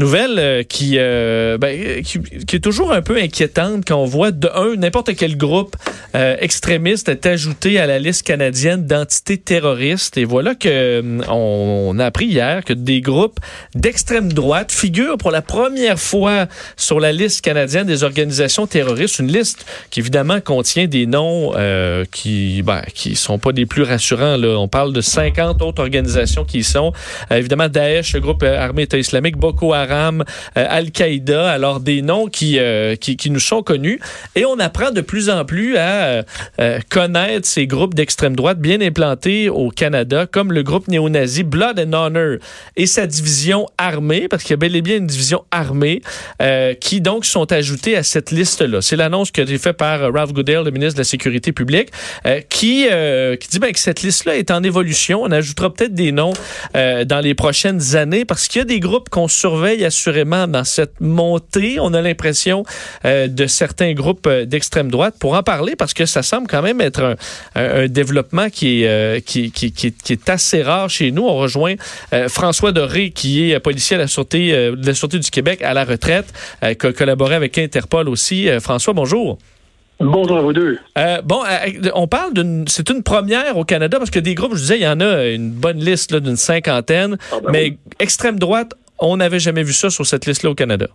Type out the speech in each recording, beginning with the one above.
Nouvelle euh, qui, euh, ben, qui, qui, est toujours un peu inquiétante quand on voit de un n'importe quel groupe euh, extrémiste est ajouté à la liste canadienne d'entités terroristes. Et voilà que on, a appris hier que des groupes d'extrême droite figurent pour la première fois sur la liste canadienne des organisations terroristes. Une liste qui évidemment contient des noms qui, ben, qui sont pas des plus rassurants. Là. On parle de 50 autres organisations qui y sont. évidemment, Daesh, le groupe armé État islamique, Boko Haram euh, Al-Qaïda, alors des noms euh, qui, qui, nous sont connus. Et on apprend de plus en plus à euh, connaître ces groupes d'extrême droite bien implantés au Canada, comme le groupe néo-nazi Blood and Honor et sa division armée, parce qu'il y a bel et bien une division armée, qui donc sont ajoutés à cette liste-là. C'est l'annonce a été faite par Ralph Goodale, le ministre de la Sécurité publique, qui, qui dit ben, que cette liste-là est en évolution. On ajoutera peut-être des noms dans les prochaines années, parce qu'il y a des groupes qu'on surveille assurément dans cette montée, on a l'impression, euh, de certains groupes euh, d'extrême droite. Pour en parler, parce que ça semble quand même être un, développement qui est, euh, qui, qui, qui, est assez rare chez nous. On rejoint François Doré, qui est policier à la Sûreté, de la Sûreté du Québec à la retraite, qui a collaboré avec Interpol aussi. François, bonjour. Bonjour à vous deux. bon, on parle d'une, c'est une première au Canada parce que des groupes, je disais, il y en a une bonne liste d'une cinquantaine, ah, ben mais extrême droite on n'avait jamais vu ça sur cette liste-là au Canada.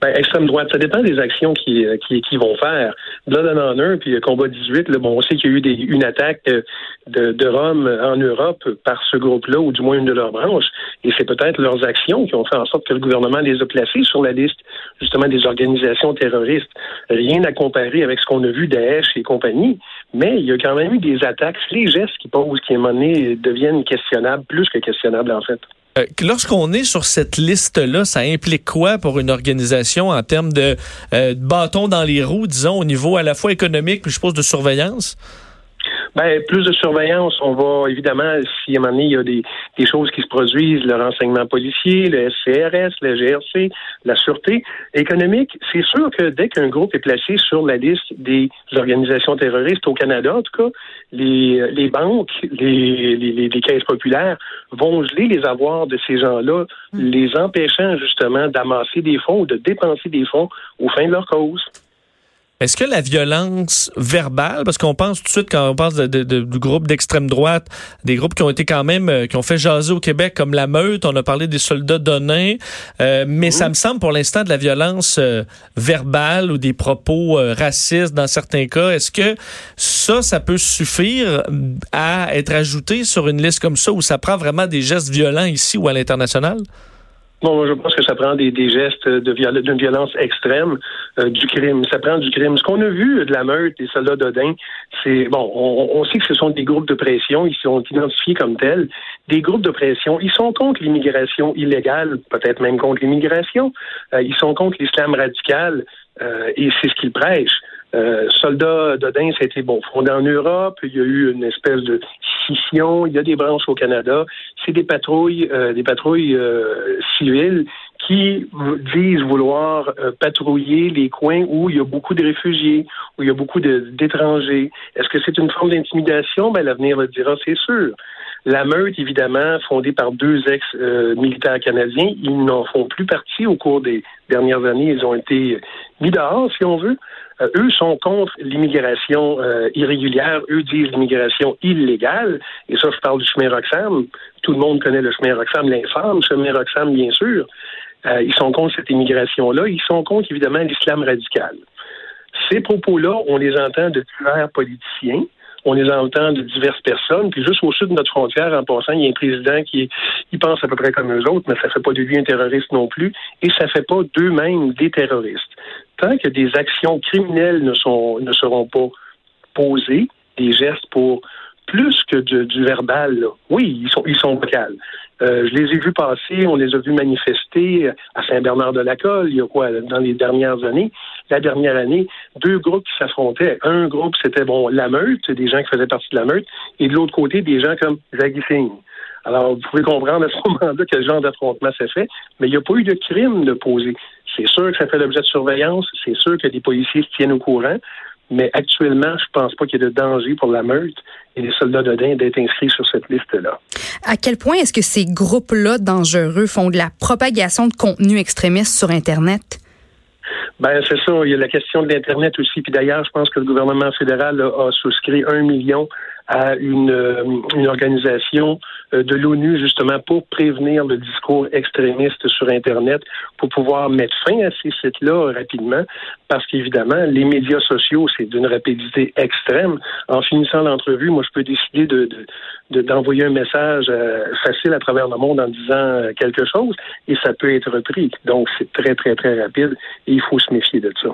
Ben, extrême droite, ça dépend des actions qu'ils euh, qui, qui vont faire. Blood and Honor, puis Combat 18, là, bon, on sait qu'il y a eu des, une attaque euh, de, de Rome en Europe par ce groupe-là, ou du moins une de leurs branches, et c'est peut-être leurs actions qui ont fait en sorte que le gouvernement les a placés sur la liste, justement, des organisations terroristes. Rien à comparer avec ce qu'on a vu Daesh et compagnie, mais il y a quand même eu des attaques, les gestes qu'ils posent, qui à un deviennent questionnables, plus que questionnables en fait. Euh, lorsqu'on est sur cette liste-là, ça implique quoi pour une organisation en termes de, euh, de bâton dans les roues, disons, au niveau à la fois économique, puis je suppose de surveillance? Ben, plus de surveillance. On va, évidemment, si à un moment donné, il y a des, des choses qui se produisent, le renseignement policier, le SCRS, le GRC, la sûreté économique, c'est sûr que dès qu'un groupe est placé sur la liste des organisations terroristes au Canada, en tout cas, les, les banques, les, les, les caisses populaires vont geler les avoirs de ces gens-là, hmm. les empêchant justement d'amasser des fonds ou de dépenser des fonds au fin de leur cause. Est-ce que la violence verbale, parce qu'on pense tout de suite quand on pense de, du groupe d'extrême droite, des groupes qui ont été quand même, euh, qui ont fait jaser au Québec comme la meute, on a parlé des soldats donnés, euh, mais ça me semble pour l'instant de la violence euh, verbale ou des propos racistes dans certains cas. Est-ce que ça, ça peut suffire à être ajouté sur une liste comme ça où ça prend vraiment des gestes violents ici ou à l'international? Bon, je pense que ça prend des, des gestes de viol d'une violence extrême, euh, du crime. Ça prend du crime. Ce qu'on a vu de la meute des soldats d'Odin, c'est bon, on, sait que ce sont des groupes de pression, ils sont identifiés comme tels. Des groupes de pression, ils sont contre l'immigration illégale, peut-être même contre l'immigration. Euh, ils sont contre l'islam radical euh, et c'est ce qu'ils prêchent. Euh, soldats d'Odin, été bon, fondé en Europe. Il y a eu une espèce de scission. Il y a des branches au Canada. C'est des patrouilles, euh, des patrouilles euh, civiles qui disent vouloir euh, patrouiller les coins où il y a beaucoup de réfugiés, où il y a beaucoup d'étrangers. Est-ce que c'est une forme d'intimidation? Ben, l'avenir le dira, c'est sûr. La meute, évidemment, fondée par deux ex-militaires canadiens, ils n'en font plus partie au cours des dernières années. Ils ont été mis dehors, si on veut. Euh, eux sont contre l'immigration euh, irrégulière. Eux disent l'immigration illégale. Et ça, je parle du chemin Roxham. Tout le monde connaît le chemin Roxham, l'infâme chemin Roxham, bien sûr. Euh, ils sont contre cette immigration-là. Ils sont contre, évidemment, l'islam radical. Ces propos-là, on les entend de divers politiciens on les entend de diverses personnes. Puis juste au sud de notre frontière, en passant, il y a un président qui il pense à peu près comme eux autres, mais ça fait pas de lui un terroriste non plus, et ça fait pas d'eux-mêmes des terroristes. Tant que des actions criminelles ne, sont, ne seront pas posées, des gestes pour plus que du, verbal, oui, ils sont, ils sont vocales. je les ai vus passer, on les a vus manifester à Saint-Bernard-de-la-Colle, il y a quoi, dans les dernières années? La dernière année, deux groupes qui s'affrontaient. Un groupe, c'était, bon, la meute, des gens qui faisaient partie de la meute, et de l'autre côté, des gens comme Zaggy Singh. Alors, vous pouvez comprendre à ce moment-là quel genre d'affrontement s'est fait, mais il n'y a pas eu de crime de poser. C'est sûr que ça fait l'objet de surveillance, c'est sûr que les policiers se tiennent au courant, mais actuellement, je pense pas qu'il y ait de danger pour la meute et les soldats d'Odin d'être inscrits sur cette liste-là. À quel point est-ce que ces groupes-là dangereux font de la propagation de contenu extrémiste sur Internet? Ben c'est ça. Il y a la question de l'internet aussi. Puis d'ailleurs, je pense que le gouvernement fédéral a souscrit un million à une, euh, une organisation euh, de l'ONU justement pour prévenir le discours extrémiste sur Internet, pour pouvoir mettre fin à ces sites-là rapidement, parce qu'évidemment, les médias sociaux, c'est d'une rapidité extrême. En finissant l'entrevue, moi, je peux décider de, d'envoyer un message euh, facile à travers le monde en disant quelque chose, et ça peut être repris. Donc, c'est très, très, très rapide, et il faut se méfier de ça.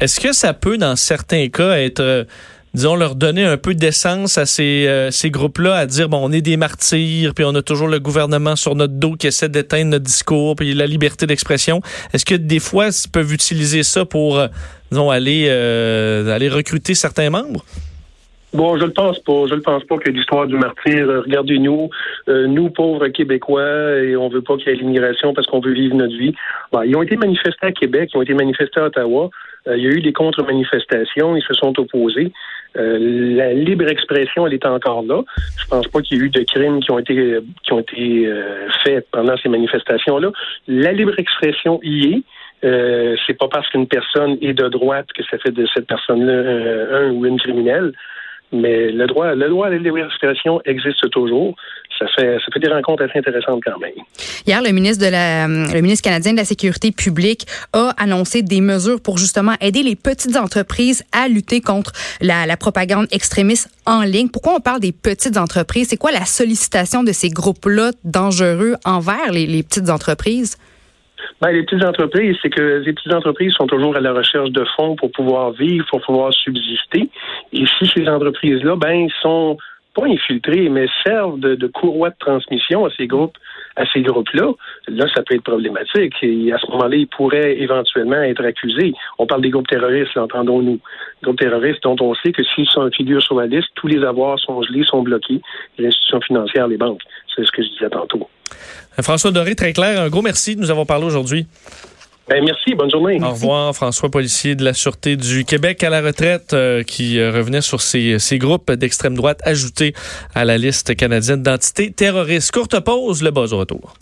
Est-ce que ça peut, dans certains cas, être disons, leur donner un peu d'essence à ces, euh, ces groupes-là, à dire, bon, on est des martyrs, puis on a toujours le gouvernement sur notre dos qui essaie d'éteindre notre discours, puis la liberté d'expression. Est-ce que des fois, ils peuvent utiliser ça pour, euh, disons, aller, euh, aller recruter certains membres? Bon, je ne pense pas. Je ne pense pas que l'histoire du martyr. Regardez-nous, nous pauvres Québécois, et on veut pas qu'il y ait l'immigration parce qu'on veut vivre notre vie. ils ont été manifestés à Québec, ils ont été manifestés à Ottawa. il y a eu des contre-manifestations, ils se sont opposés. Euh, la libre expression, elle est encore là. Je pense pas qu'il y ait eu de crimes qui ont été qui ont été euh, faits pendant ces manifestations-là. La libre expression y est. Euh, c'est pas parce qu'une personne est de droite que ça fait de cette personne-là un ou une criminelle. Mais le droit, le droit à la existe toujours. Ça fait, ça fait des rencontres assez intéressantes quand même. Hier, le ministre de la, ministre canadien de la Sécurité publique a annoncé des mesures pour justement aider les petites entreprises à lutter contre la, propagande extrémiste en ligne. Pourquoi on parle des petites entreprises? C'est quoi la sollicitation de ces groupes-là dangereux envers les petites entreprises? Ben, les petites entreprises, c'est que les petites entreprises sont toujours à la recherche de fonds pour pouvoir vivre, pour pouvoir subsister. Et si ces entreprises-là, ben, sont pas infiltrées, mais servent de, courroie de transmission à ces groupes, à ces groupes-là, là, ça peut être problématique. Et à ce moment-là, ils pourraient éventuellement être accusés. On parle des groupes terroristes, entendons-nous. Groupes terroristes dont on sait que s'ils sont figure sur la liste, tous les avoirs sont gelés, sont bloqués, les institutions financières, les banques. C'est ce que je disais tantôt. François Doré, très clair. Un gros merci de nous avoir parlé aujourd'hui. Ben, merci, bonne journée. Au revoir, François Policier de la Sûreté du Québec à la retraite euh, qui euh, revenait sur ces, ces groupes d'extrême droite ajoutés à la liste canadienne d'entités terroristes. Courte pause, le bas au retour.